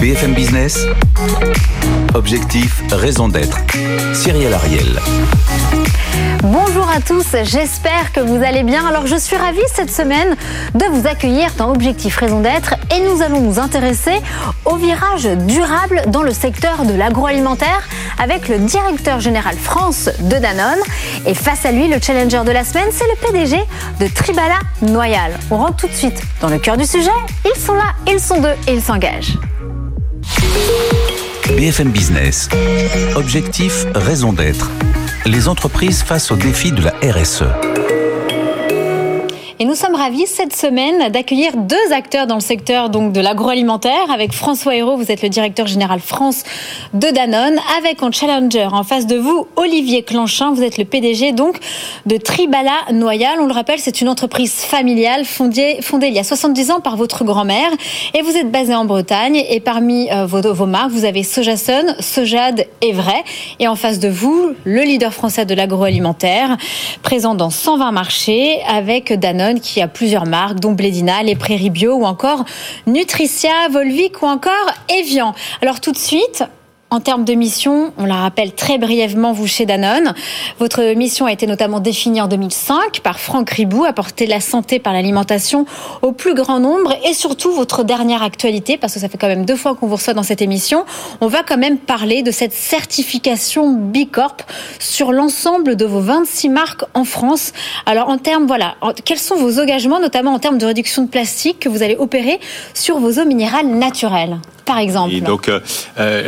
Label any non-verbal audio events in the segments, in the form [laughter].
BFM Business. Objectif, raison d'être. Cyril Ariel. Bonjour à tous, j'espère que vous allez bien. Alors je suis ravie cette semaine de vous accueillir dans Objectif Raison d'être et nous allons nous intéresser au virage durable dans le secteur de l'agroalimentaire avec le directeur général France de Danone. Et face à lui, le challenger de la semaine, c'est le PDG de Tribala Noyal. On rentre tout de suite dans le cœur du sujet. Ils sont là, ils sont deux et ils s'engagent. BFM Business. Objectif, raison d'être. Les entreprises face aux défis de la RSE. Et nous sommes ravis cette semaine d'accueillir deux acteurs dans le secteur donc de l'agroalimentaire. Avec François Hérault, vous êtes le directeur général France de Danone. Avec en challenger en face de vous, Olivier Clanchin, vous êtes le PDG donc de Tribala Noyal. On le rappelle, c'est une entreprise familiale fondée, il y a 70 ans par votre grand-mère. Et vous êtes basé en Bretagne. Et parmi euh, vos, marques, vous avez Sojason, Sojad et Vrai. Et en face de vous, le leader français de l'agroalimentaire, présent dans 120 marchés avec Danone qui a plusieurs marques, dont Blédina, Les Prairies Bio ou encore Nutricia, Volvic ou encore Evian. Alors tout de suite, en termes de mission, on la rappelle très brièvement, vous chez Danone. Votre mission a été notamment définie en 2005 par Franck Ribou, apporter la santé par l'alimentation au plus grand nombre et surtout votre dernière actualité, parce que ça fait quand même deux fois qu'on vous reçoit dans cette émission, on va quand même parler de cette certification Bicorp sur l'ensemble de vos 26 marques en France. Alors en termes, voilà, quels sont vos engagements, notamment en termes de réduction de plastique que vous allez opérer sur vos eaux minérales naturelles? Par exemple. Et donc, euh,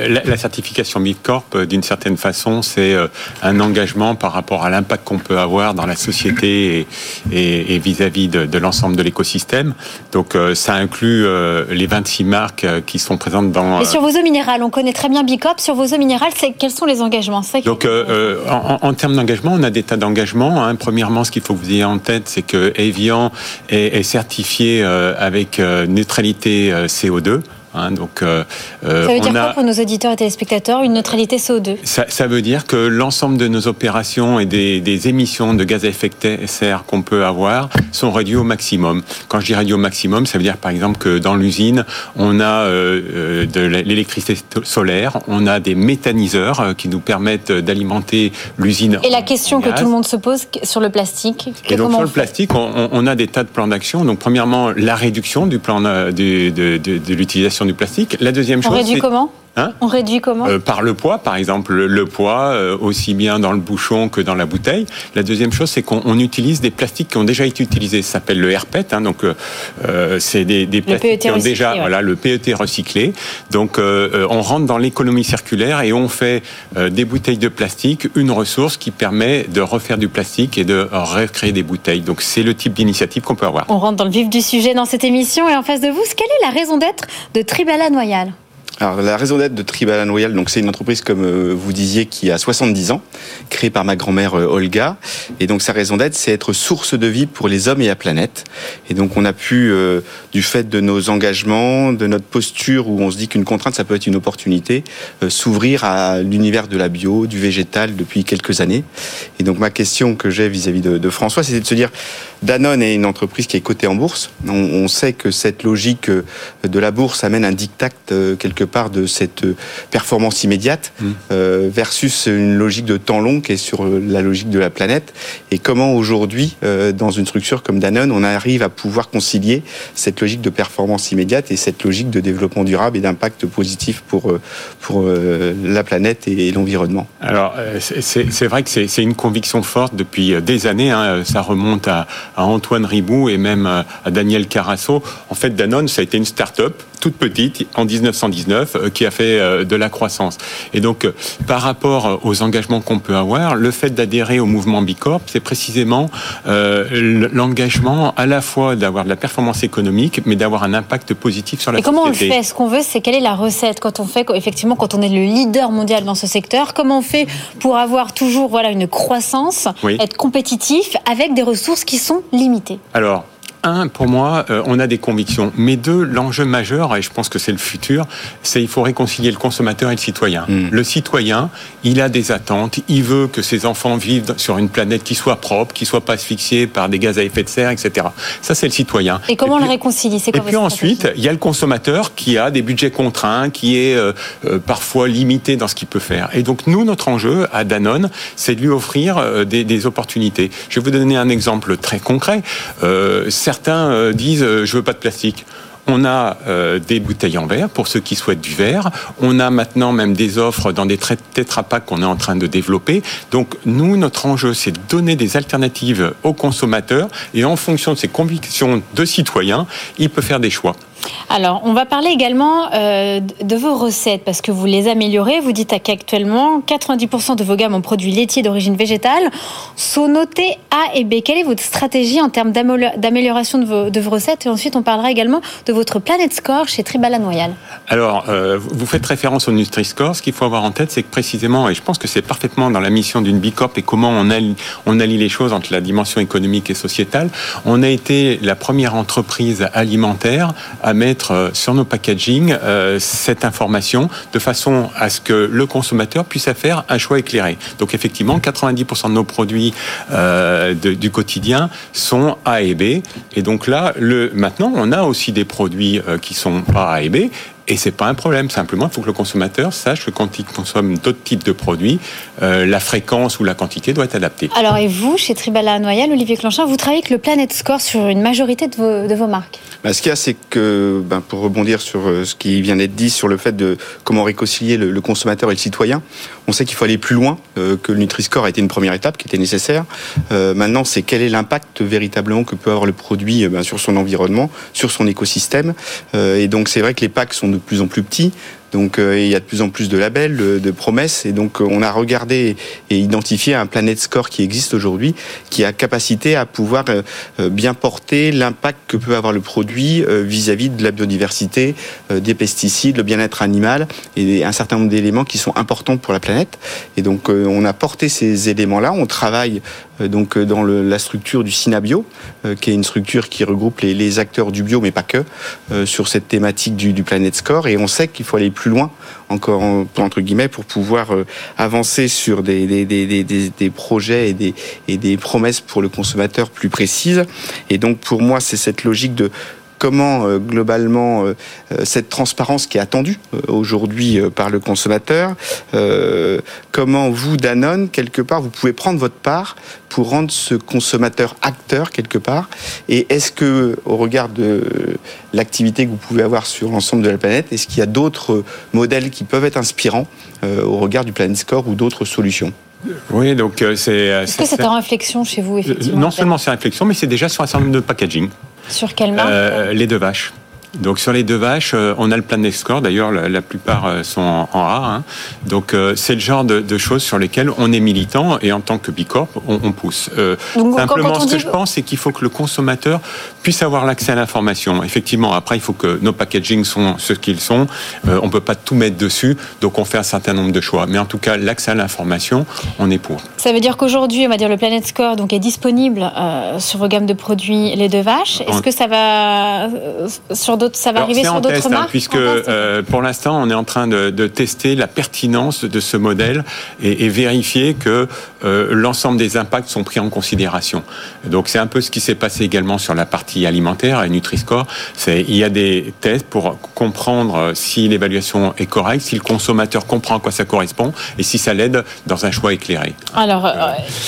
la, la, certification Bicorp, d'une certaine façon, c'est un engagement par rapport à l'impact qu'on peut avoir dans la société et vis-à-vis -vis de, de l'ensemble de l'écosystème. Donc, ça inclut les 26 marques qui sont présentes dans. Et sur vos eaux minérales, on connaît très bien Bicorp. Sur vos eaux minérales, quels sont les engagements? Donc, euh, en, en, termes d'engagement, on a des tas d'engagements. Hein. Premièrement, ce qu'il faut que vous ayez en tête, c'est que Evian est, est certifié avec neutralité CO2. Hein, donc, euh, ça veut dire quoi pour nos auditeurs et téléspectateurs une neutralité CO2 ça, ça, veut dire que l'ensemble de nos opérations et des, des émissions de gaz à effet de serre qu'on peut avoir sont réduits au maximum. Quand je dis réduits au maximum, ça veut dire par exemple que dans l'usine, on a euh, de l'électricité solaire, on a des méthaniseurs qui nous permettent d'alimenter l'usine. Et la question que tout le monde se pose sur le plastique Et donc sur le plastique, on, on, a des tas de plans d'action. Donc premièrement, la réduction du plan de, de, de, de l'utilisation du plastique. La deuxième chose, on réduit comment? Hein on réduit comment euh, Par le poids, par exemple, le, poids, euh, aussi bien dans le bouchon que dans la bouteille. La deuxième chose, c'est qu'on utilise des plastiques qui ont déjà été utilisés. Ça s'appelle le RPET, hein, donc euh, c'est des, des plastiques qui ont déjà ouais. voilà, le PET recyclé. Donc on rentre dans l'économie circulaire et on fait des bouteilles de plastique une ressource qui permet de refaire du plastique et de recréer des bouteilles. Donc c'est le type d'initiative qu'on peut avoir. On rentre dans le vif du sujet dans cette émission et en face de vous, quelle est la raison d'être de Tribala Noyal? Alors la raison d'être de Tribala Royal, donc c'est une entreprise comme vous disiez qui a 70 ans, créée par ma grand-mère Olga, et donc sa raison d'être c'est être source de vie pour les hommes et la planète. Et donc on a pu, euh, du fait de nos engagements, de notre posture où on se dit qu'une contrainte ça peut être une opportunité, euh, s'ouvrir à l'univers de la bio, du végétal depuis quelques années. Et donc ma question que j'ai vis-à-vis de, François, c'était de se dire Danone est une entreprise qui est cotée en bourse. On, on sait que cette logique de la bourse amène un diktat quelque part de cette performance immédiate mmh. euh, versus une logique de temps long qui est sur la logique de la planète. Et comment aujourd'hui, euh, dans une structure comme Danone, on arrive à pouvoir concilier cette logique de performance immédiate et cette logique de développement durable et d'impact positif pour, pour euh, la planète et, et l'environnement? Alors, c'est vrai que c'est une conviction forte depuis des années. Hein, ça remonte à, à Antoine Ribou et même à Daniel Carasso. En fait, Danone, ça a été une start-up toute petite en 1919 qui a fait de la croissance. Et donc, par rapport aux engagements qu'on peut avoir, le fait d'adhérer au mouvement Bicorp, c'est précisément euh, l'engagement à la fois d'avoir de la performance économique, mais d'avoir un impact positif sur la Et comment on le fait? Ce qu'on veut, c'est quelle est la recette? Quand on fait, effectivement, quand on est le leader mondial dans ce secteur Comment on fait pour avoir toujours voilà une croissance, oui. être compétitif avec des ressources qui sont limitées? Alors, un, pour moi, euh, on a des convictions. Mais deux, l'enjeu majeur, et je pense que c'est le futur, c'est il faut réconcilier le consommateur et le citoyen. Hmm. Le citoyen, il a des attentes, il veut que ses enfants vivent sur une planète qui soit propre, qui soit pas asphyxiée par des gaz à effet de serre, etc. Ça, c'est le citoyen. Et comment on le réconcilie? Et puis ensuite, il y a le consommateur qui a des budgets contraints, qui est euh, euh, parfois limité dans ce qu'il peut faire. Et donc nous, notre enjeu à Danone, c'est de lui offrir des, des, opportunités. Je vais vous donner un exemple très concret. Euh, certains euh, disent euh, je veux pas de plastique. On a des bouteilles en verre pour ceux qui souhaitent du verre. On a maintenant même des offres dans des tétrapacks qu'on est en train de développer. Donc nous, notre enjeu, c'est de donner des alternatives aux consommateurs et en fonction de ses convictions de citoyens, il peut faire des choix. Alors, on va parler également euh, de vos recettes parce que vous les améliorez. Vous dites qu'actuellement, 90% de vos gammes en produits laitiers d'origine végétale sont notés A et B. Quelle est votre stratégie en termes d'amélioration de vos, recettes? Et ensuite, on parlera également de votre Planet Score chez Tribala Noyal. Alors, euh, vous faites référence au Nutri-Score. Ce qu'il faut avoir en tête, c'est que précisément, et je pense que c'est parfaitement dans la mission d'une Bicorp et comment on allie, on allie les choses entre la dimension économique et sociétale, on a été la première entreprise alimentaire à mettre euh, sur nos packaging euh, cette information de façon à ce que le consommateur puisse faire un choix éclairé. Donc effectivement, 90% de nos produits euh, du quotidien sont A et B. Et donc là, maintenant, on a aussi des produits qui sont pas A et B. Et c'est pas un problème. Simplement, il faut que le consommateur sache que quand il consomme d'autres types de produits, la fréquence ou la quantité doit être adaptée. Alors, et vous, chez Tribala Noyal, Olivier Clanchin, vous travaillez avec le Planet Score sur une majorité de vos, de vos marques bah, ce qu'il y a, c'est que, ben, pour rebondir sur euh, ce qui vient d'être dit sur le fait de comment réconcilier le, consommateur et le citoyen, on sait qu'il faut aller plus loin, euh, que le Nutri-Score a été une première étape qui était nécessaire. Euh, maintenant, c'est quel est l'impact véritablement que peut avoir le produit ben, sur son environnement, sur son écosystème. et donc, c'est vrai que les packs sont de plus en plus petits. Donc euh, il y a de plus en plus de labels, de, promesses, et donc euh, on a regardé et identifié un Planet Score qui existe aujourd'hui, qui a capacité à pouvoir euh, bien porter l'impact que peut avoir le produit vis-à-vis de la biodiversité, des pesticides, le bien-être animal et un certain nombre d'éléments qui sont importants pour la planète. Et donc on a porté ces éléments-là. On travaille donc dans la structure du Synabio, qui est une structure qui regroupe les, acteurs du bio, mais pas que, sur cette thématique du, du Planet Score. Et on sait qu'il faut aller plus loin encore entre guillemets pour pouvoir euh, avancer sur des, projets et des, et des promesses pour le consommateur plus précises. Et donc pour moi c'est cette logique de comment euh, globalement euh, euh, cette transparence qui est attendue aujourd'hui par le consommateur, comment vous, Danone, quelque part, vous pouvez prendre votre part pour rendre ce consommateur acteur quelque part Et est-ce que, au regard de l'activité que vous pouvez avoir sur l'ensemble de la planète, est-ce qu'il y a d'autres modèles qui peuvent être inspirants au regard du Planet Score ou d'autres solutions? Oui, donc c'est. Est-ce que c'est en réflexion chez vous, effectivement Non seulement c'est en réflexion, mais c'est déjà sur un certain nombre de packaging. Sur quelle marque euh, Les deux vaches. Donc sur les deux vaches, euh, on a le Planet Score. D'ailleurs, la, plupart euh, sont en, A. Hein. Donc c'est le genre de, choses sur lesquelles on est militant et en tant que Bicorp, on, on pousse. simplement, ce que je pense, c'est qu'il faut que le consommateur puisse avoir l'accès à l'information. Effectivement, après, il faut que nos packaging sont ce qu'ils sont. on peut pas tout mettre dessus, donc on fait un certain nombre de choix. Mais en tout cas, l'accès à l'information, on est pour. Ça veut dire qu'aujourd'hui, on va dire le Planet Score donc est disponible sur vos gammes de produits les deux vaches. Est-ce que ça va sur d'autres ça va arriver sur d'autres hein, marques Puisque euh, pour l'instant, on est en train de, tester la pertinence de ce modèle et, vérifier que euh, l'ensemble des impacts sont pris en considération. Donc c'est un peu ce qui s'est passé également sur la partie alimentaire et Nutri-Score. Il y a des tests pour comprendre si l'évaluation est correcte, si le consommateur comprend à quoi ça correspond et si ça l'aide dans un choix éclairé. Alors, euh,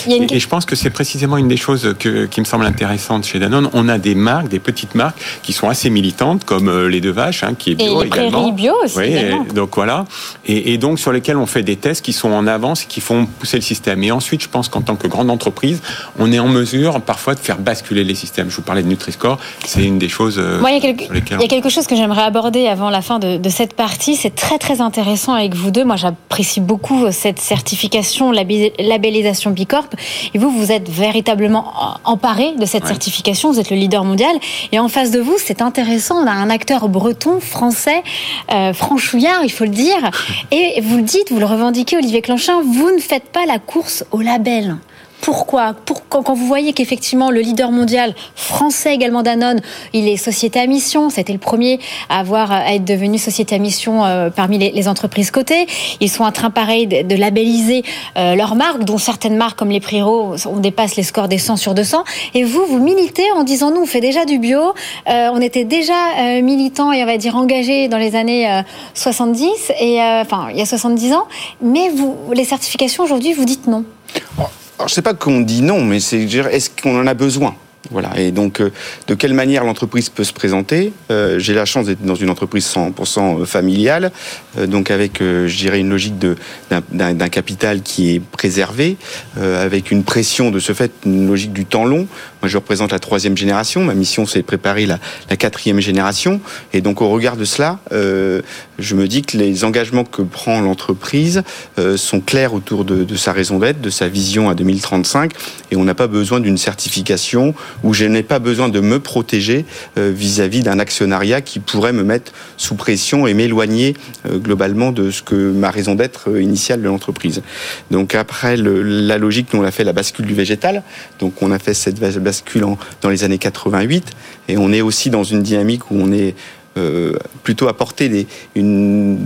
il y a une... et, je pense que c'est précisément une des choses qui me semble intéressante chez Danone. On a des marques, des petites marques qui sont assez militantes comme euh, les deux vaches, hein, qui est bio et également. bio aussi. Oui, donc voilà. Et, donc sur lesquels on fait des tests qui sont en avance et qui font pousser le système. Et ensuite, je pense qu'en tant que grande entreprise, on est en mesure parfois de faire basculer les systèmes. Je vous parlais de Nutri-Score, c'est une des choses. Euh, Moi, il, y a il y a quelque chose que j'aimerais aborder avant la fin de, de cette partie. C'est très très intéressant avec vous deux. Moi, j'apprécie beaucoup cette certification, labellisation Bicorp. Et vous, vous êtes véritablement emparé de cette certification. Vous êtes le leader mondial. Et en face de vous, c'est intéressant. On a un acteur breton, français, euh, franchouillard, il faut le dire. [laughs] Et vous le dites, vous le revendiquez, Olivier Clanchin, vous ne faites pas la course au label. Pourquoi quand, vous voyez qu'effectivement le leader mondial français également Danone, il est société à mission, c'était le premier à avoir être devenu société à mission euh, parmi les, entreprises cotées. Ils sont en train pareil de, labelliser euh, leurs marques, dont certaines marques comme les Priro, on dépasse les scores des 100 sur 200. Et vous, vous militez en disant nous on fait déjà du bio, euh, on était déjà militants et on va dire engagés dans les années 70 et enfin il y a 70 ans, mais vous les certifications aujourd'hui vous dites non. Alors, je sais pas qu'on dit non, mais c'est est-ce qu'on en a besoin? Voilà. Et donc, euh, de quelle manière l'entreprise peut se présenter? Euh, J'ai la chance d'être dans une entreprise 100% familiale, euh, donc avec, je dirais, une logique d'un capital qui est préservé, avec une pression de ce fait, une logique du temps long. Moi, je représente la troisième génération. Ma mission, c'est de préparer la, quatrième génération. Et donc, au regard de cela, je me dis que les engagements que prend l'entreprise sont clairs autour de, sa raison d'être, de sa vision à 2035, et on n'a pas besoin d'une certification où je n'ai pas besoin de me protéger euh, vis-à-vis d'un actionnariat qui pourrait me mettre sous pression et m'éloigner euh, globalement de ce que ma raison d'être euh, initiale de l'entreprise. Donc après la logique, nous on a fait la bascule du végétal. Donc on a fait cette bascule dans les années 88 et on est aussi dans une dynamique où on est plutôt apporter une,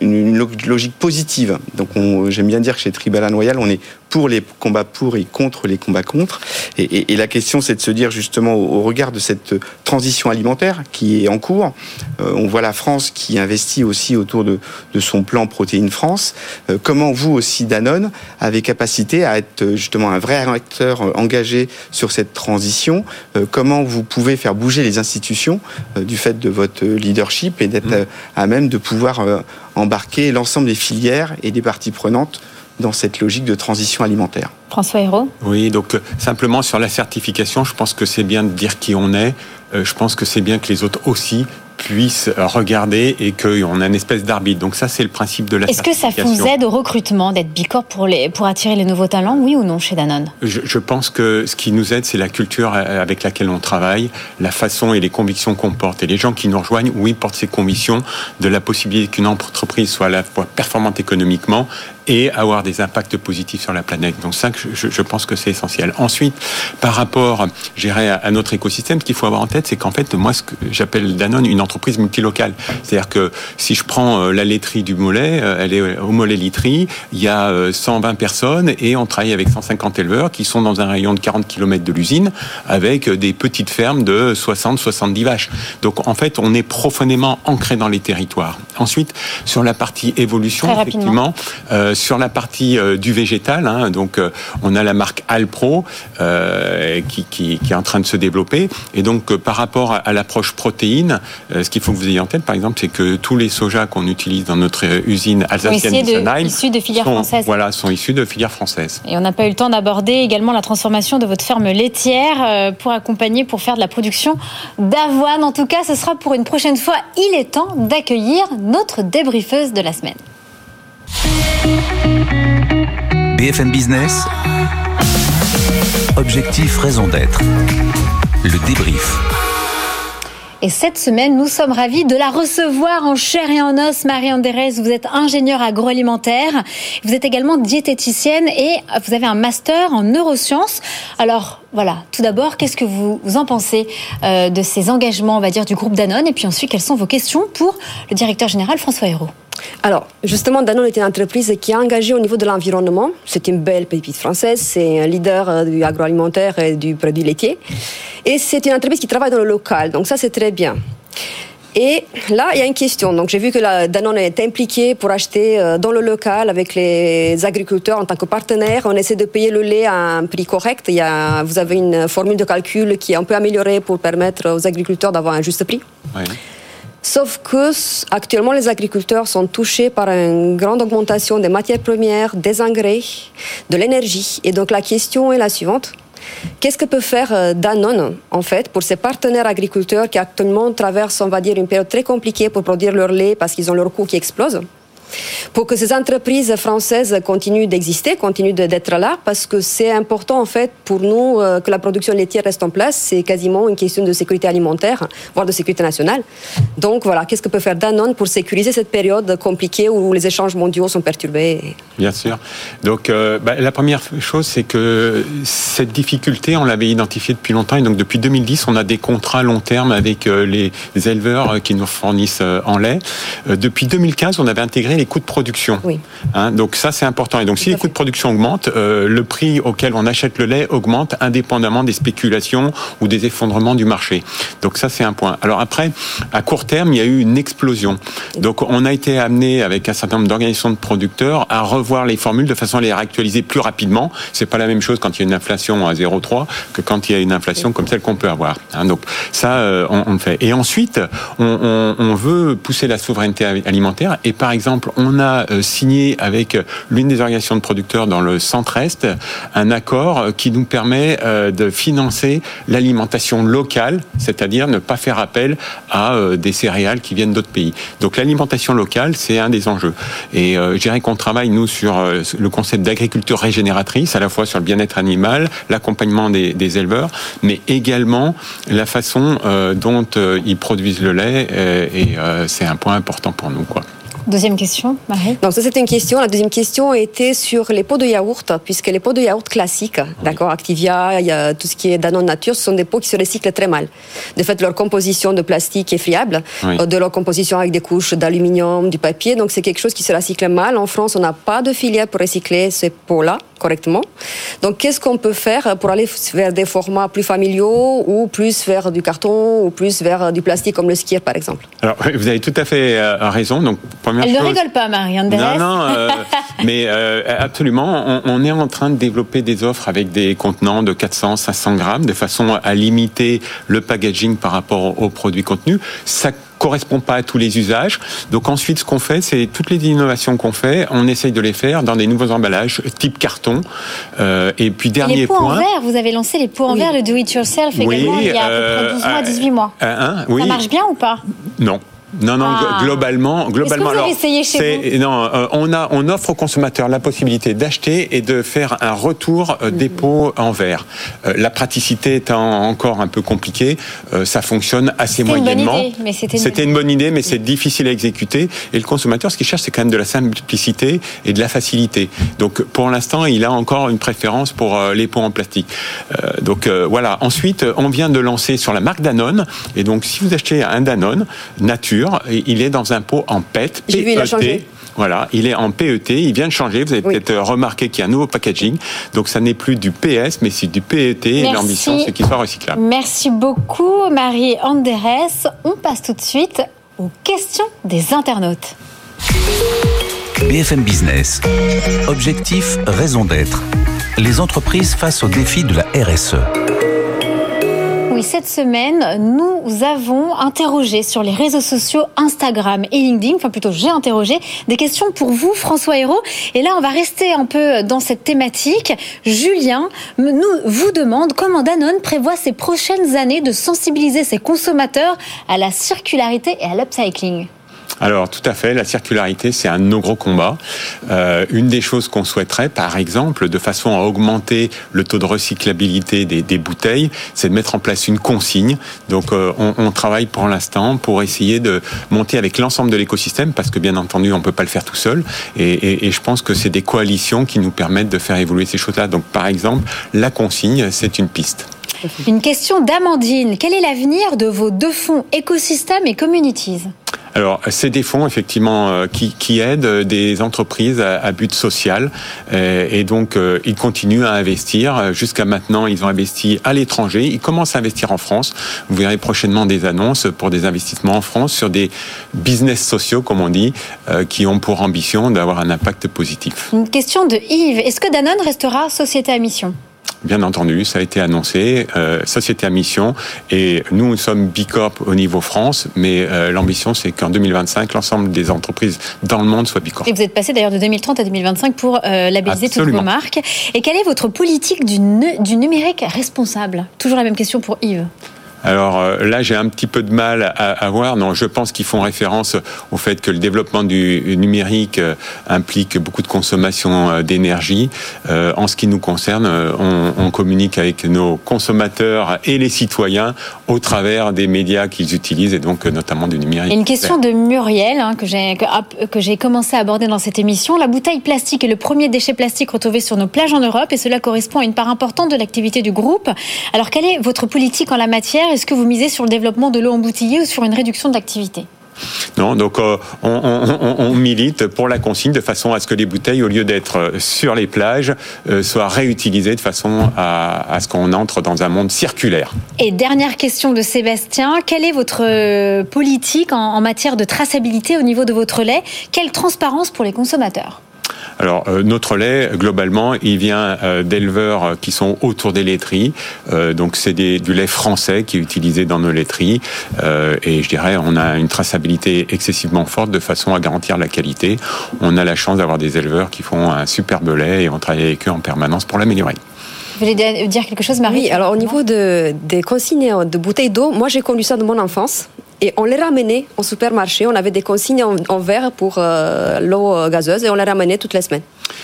une, logique positive. Donc j'aime bien dire que chez Tribal Royal, on est pour les combats pour et contre les combats contre. Et, la question, c'est de se dire justement au, regard de cette transition alimentaire qui est en cours, euh, on voit la France qui investit aussi autour de, son plan Protéines France. Euh, comment vous aussi, Danone, avez capacité à être justement un vrai acteur engagé sur cette transition? Comment vous pouvez faire bouger les institutions du fait de votre leadership et d'être mmh. à même de pouvoir embarquer l'ensemble des filières et des parties prenantes dans cette logique de transition alimentaire. François Hérault Oui, donc euh, simplement sur la certification, je pense que c'est bien de dire qui on est. Euh, je pense que c'est bien que les autres aussi puissent regarder et qu'on a une espèce d'arbitre. Donc ça, c'est le principe de la Est-ce que ça vous aide au recrutement d'être Bicorp pour, les, pour attirer les nouveaux talents, oui ou non, chez Danone? Je, je, pense que ce qui nous aide, c'est la culture avec laquelle on travaille, la façon et les convictions qu'on porte. Et les gens qui nous rejoignent, oui, portent ces convictions de la possibilité qu'une entreprise soit à la fois performante économiquement et avoir des impacts positifs sur la planète. Donc ça, je, je pense que c'est essentiel. Ensuite, par rapport, j'irai à notre écosystème, ce qu'il faut avoir en tête, c'est qu'en fait, moi, ce que j'appelle Danone une entreprise multilocale. C'est-à-dire que si je prends euh, la laiterie du Mollet, euh, elle est au Mollet Literie, il y a 120 euh, personnes et on travaille avec 150 éleveurs qui sont dans un rayon de 40 km de l'usine avec des petites fermes de 60-70 vaches. Donc en fait, on est profondément ancré dans les territoires. Ensuite, sur la partie évolution, effectivement, sur la partie du végétal, hein, donc on a la marque Alpro qui, qui, qui, est en train de se développer. Et donc par rapport à l'approche protéine, euh, ce qu'il faut que vous ayez en tête, par exemple, c'est que tous les sojas qu'on utilise dans notre usine alsacienne de, issus de filières françaises. Voilà, sont issus de filières françaises. Et on n'a pas eu le temps d'aborder également la transformation de votre ferme laitière euh, pour accompagner, pour faire de la production d'avoine. En tout cas, ce sera pour une prochaine fois. Il est temps d'accueillir notre débriefeuse de la semaine. BFM Business. Objectif, raison d'être. Le débrief. Et cette semaine, nous sommes ravis de la recevoir en chair et en os. Marie Andérez, vous êtes ingénieure agroalimentaire. Vous êtes également diététicienne et vous avez un master en neurosciences. Alors, voilà. Tout d'abord, qu'est-ce que vous, en pensez euh, de ces engagements, on va dire, du groupe Danone? Et puis ensuite, quelles sont vos questions pour le directeur général François Hérault? Alors, justement, Danone est une entreprise qui est engagée au niveau de l'environnement. C'est une belle pépite française. C'est un leader euh, du agroalimentaire et du produit laitier. Et c'est une entreprise qui travaille dans le local. Donc ça, c'est très bien. Et là, il y a une question. Donc, j'ai vu que la Danone est impliquée pour acheter euh, dans le local avec les agriculteurs en tant que partenaire. On essaie de payer le lait à un prix correct. Il y a, vous avez une formule de calcul qui est un peu améliorée pour permettre aux agriculteurs d'avoir un juste prix. Oui. Sauf que actuellement, les agriculteurs sont touchés par une grande augmentation des matières premières, des engrais, de l'énergie. Et donc la question est la suivante. Qu'est-ce que peut faire euh, Danone, en fait, pour ses partenaires agriculteurs qui actuellement traversent, on va dire, une période très compliquée pour produire leur lait parce qu'ils ont leur coût qui explose? Pour que ces entreprises françaises continuent d'exister, continuent d'être là, parce que c'est important en fait pour nous euh, que la production laitière reste en place. C'est quasiment une question de sécurité alimentaire, voire de sécurité nationale. Donc voilà, qu'est-ce que peut faire Danone pour sécuriser cette période compliquée où les échanges mondiaux sont perturbés Bien sûr. Donc euh, bah, la première chose, c'est que cette difficulté, on l'avait identifiée depuis longtemps, et donc depuis 2010, on a des contrats long terme avec euh, les éleveurs qui nous fournissent en lait. Depuis 2015, on avait intégré les coûts de production. Oui. Hein, donc ça, c'est important. Et donc si les coûts de production augmentent, le prix auquel on achète le lait augmente indépendamment des spéculations ou des effondrements du marché. Donc ça, c'est un point. Alors après, à court terme, il y a eu une explosion. Donc on a été amené avec un certain nombre d'organisations de producteurs à revoir les formules de façon à les réactualiser plus rapidement. C'est pas la même chose quand il y a une inflation à 0,3 que quand il y a une inflation comme celle qu'on peut avoir. Hein. donc ça, euh, on, le fait. Et ensuite, on, on, veut pousser la souveraineté alimentaire. Et par exemple, on a euh, signé avec l'une des organisations de producteurs dans le centre-est un accord qui nous permet euh, de financer l'alimentation locale, c'est-à-dire ne pas faire appel à euh, des céréales qui viennent d'autres pays. Donc l'alimentation locale, c'est un des enjeux. Et euh, je dirais qu'on travaille, nous, sur le concept d'agriculture régénératrice, à la fois sur le bien-être animal, l'accompagnement des, des, éleveurs, mais également la façon dont ils produisent le lait, et c'est un point important pour nous. Quoi. Deuxième question, Marie. Donc ça c'était une question. La deuxième question était sur les pots de yaourt, puisque les pots de yaourt classiques, d'accord, Activia, il y a tout ce qui est Danone Nature, ce sont des pots qui se recyclent très mal. De fait, leur composition de plastique est friable, euh, de leur composition avec des couches d'aluminium, du papier, donc c'est quelque chose qui se recycle mal. En France, on n'a pas de filière pour recycler ces pots-là correctement. Donc, qu'est-ce qu'on peut faire pour aller vers des formats plus familiaux ou plus vers du carton ou plus vers du plastique comme le skier, par exemple? Alors, [laughs] vous avez tout à fait euh, raison. Donc, première Elle ne rigole pas, Marianne Non, non, euh, [laughs] mais euh, absolument. On, est en train de développer des offres avec des contenants de 400, 500 grammes de façon à limiter le packaging par rapport aux produits contenus. Ça correspond pas à tous les usages. Donc ensuite, ce qu'on fait, c'est toutes les innovations qu'on fait, on essaye de les faire dans des nouveaux emballages type carton. Euh, et puis dernier les pots point. en verre, vous avez lancé les pots en verre, le do it yourself également il y a à peu près 12 mois, 18 euh, mois. Hein, Ça marche bien ou pas? Non. Non, non, ah. globalement, globalement. Que vous avez essayé chez vous Non, euh, on a, on offre aux consommateurs la possibilité d'acheter et de faire un retour euh, des pots en verre. Euh, la praticité étant encore un peu compliquée, ça fonctionne assez moyennement. C'était une bonne idée, mais c'est difficile à exécuter. Et le consommateur, ce qu'il cherche, c'est quand même de la simplicité et de la facilité. Donc, pour l'instant, il a encore une préférence pour les pots en plastique. donc voilà. Ensuite, on vient de lancer sur la marque Danone. Et donc, si vous achetez un Danone nature il est dans un pot en PET, PET. Voilà, il est en PET, il vient de changer. Vous avez peut-être remarqué qu'il y a un nouveau packaging. Donc, ça n'est plus du PS, mais c'est du PET. Et l'ambition, c'est qu'il soit recyclable. Merci beaucoup, Marie Anderes. On passe tout de suite aux questions des internautes. BFM Business. Objectif, raison d'être. Les entreprises face au défi de la RSE cette semaine, nous avons interrogé sur les réseaux sociaux Instagram et LinkedIn, enfin plutôt j'ai interrogé, des questions pour vous, François Hérault. Et là, on va rester un peu dans cette thématique. Julien nous, vous demande comment Danone prévoit ces prochaines années de sensibiliser ses consommateurs à la circularité et à l'upcycling. Alors tout à fait, la circularité, c'est un de nos gros combats. Euh, une des choses qu'on souhaiterait, par exemple, de façon à augmenter le taux de recyclabilité des, des bouteilles, c'est de mettre en place une consigne. Donc euh, on, on, travaille pour l'instant pour essayer de monter avec l'ensemble de l'écosystème, parce que bien entendu, on peut pas le faire tout seul. Et, et, et je pense que c'est des coalitions qui nous permettent de faire évoluer ces choses-là. Donc par exemple, la consigne, c'est une piste. Une question d'Amandine. Quel est l'avenir de vos deux fonds écosystème et communities? Alors, c'est des fonds effectivement euh, qui, qui aident des entreprises à, but social euh, et donc euh, ils continuent à investir. Jusqu'à maintenant, ils ont investi à l'étranger. Ils commencent à investir en France. Vous verrez prochainement des annonces pour des investissements en France sur des business sociaux, comme on dit, qui ont pour ambition d'avoir un impact positif. Une question de Yves. Est-ce que Danone restera société à mission? Bien entendu, ça a été annoncé, euh, société à mission, et nous, nous sommes Bicorp au niveau France, mais euh, l'ambition, c'est qu'en 2025, l'ensemble des entreprises dans le monde soient Bicorp. Et vous êtes passé d'ailleurs de 2030 à 2025 pour euh, labelliser toutes vos marques. Et quelle est votre politique du, du numérique responsable? Toujours la même question pour Yves. Alors euh, là, j'ai un petit peu de mal à, voir. Non, je pense qu'ils font référence au fait que le développement du numérique euh, implique beaucoup de consommation euh, d'énergie. en ce qui nous concerne, on, communique avec nos consommateurs et les citoyens au travers des médias qu'ils utilisent et donc notamment du numérique. une question de Muriel hein, que j'ai que j'ai commencé à aborder dans cette émission. La bouteille plastique est le premier déchet plastique retrouvé sur nos plages en Europe et cela correspond à une part importante de l'activité du groupe. Alors quelle est votre politique en la matière? Est-ce que vous misez sur le développement de l'eau embouteillée ou sur une réduction de l'activité non, donc euh, on, milite pour la consigne de façon à ce que les bouteilles, au lieu d'être sur les plages, euh, soient réutilisées de façon à, ce qu'on entre dans un monde circulaire. Et dernière question de Sébastien, quelle est votre euh, politique en matière de traçabilité au niveau de votre lait? Quelle transparence pour les consommateurs? Alors euh, notre lait, globalement, il vient euh, d'éleveurs euh, qui sont autour des laiteries. donc c'est du lait français qui est utilisé dans nos laiteries. et je dirais, on a une traçabilité excessivement forte de façon à garantir la qualité. On a la chance d'avoir des éleveurs qui font un superbe lait et on travaille avec eux en permanence pour l'améliorer. Vous voulez dire quelque chose, Marie? Oui, alors au niveau de, des consignes de bouteilles d'eau, moi j'ai connu ça de mon enfance. Et on les ramenait au supermarché. On avait des consignes en, verre pour euh, l'eau gazeuse et on les ramenait toutes les semaines.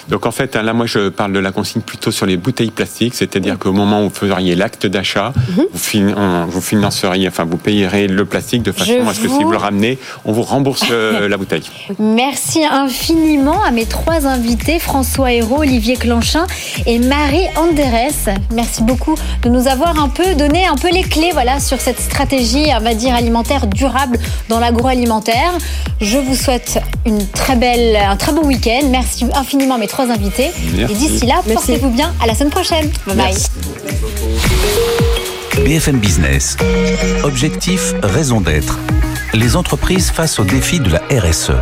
Donc en fait, là, moi, je parle de la consigne plutôt sur les bouteilles plastiques, c'est-à-dire qu'au moment où vous feriez l'acte d'achat, mhm. vous, financeriez, enfin, vous payerez le plastique de façon à ce que si vous le ramenez, on vous rembourse euh, [laughs] la bouteille. Merci infiniment à mes trois invités, François Hérault, Olivier Clanchin et Marie Anderes. Merci beaucoup de nous avoir un peu donné un peu les clés, voilà, sur cette stratégie, on va dire, alimentaire durable dans l'agroalimentaire. Je vous souhaite une très belle, un très beau week-end. Merci infiniment mes trois invités. Et d'ici là, portez-vous bien. À la semaine prochaine. Bye bye. BFM Business. Objectif, raison d'être. Les entreprises face au défi de la RSE.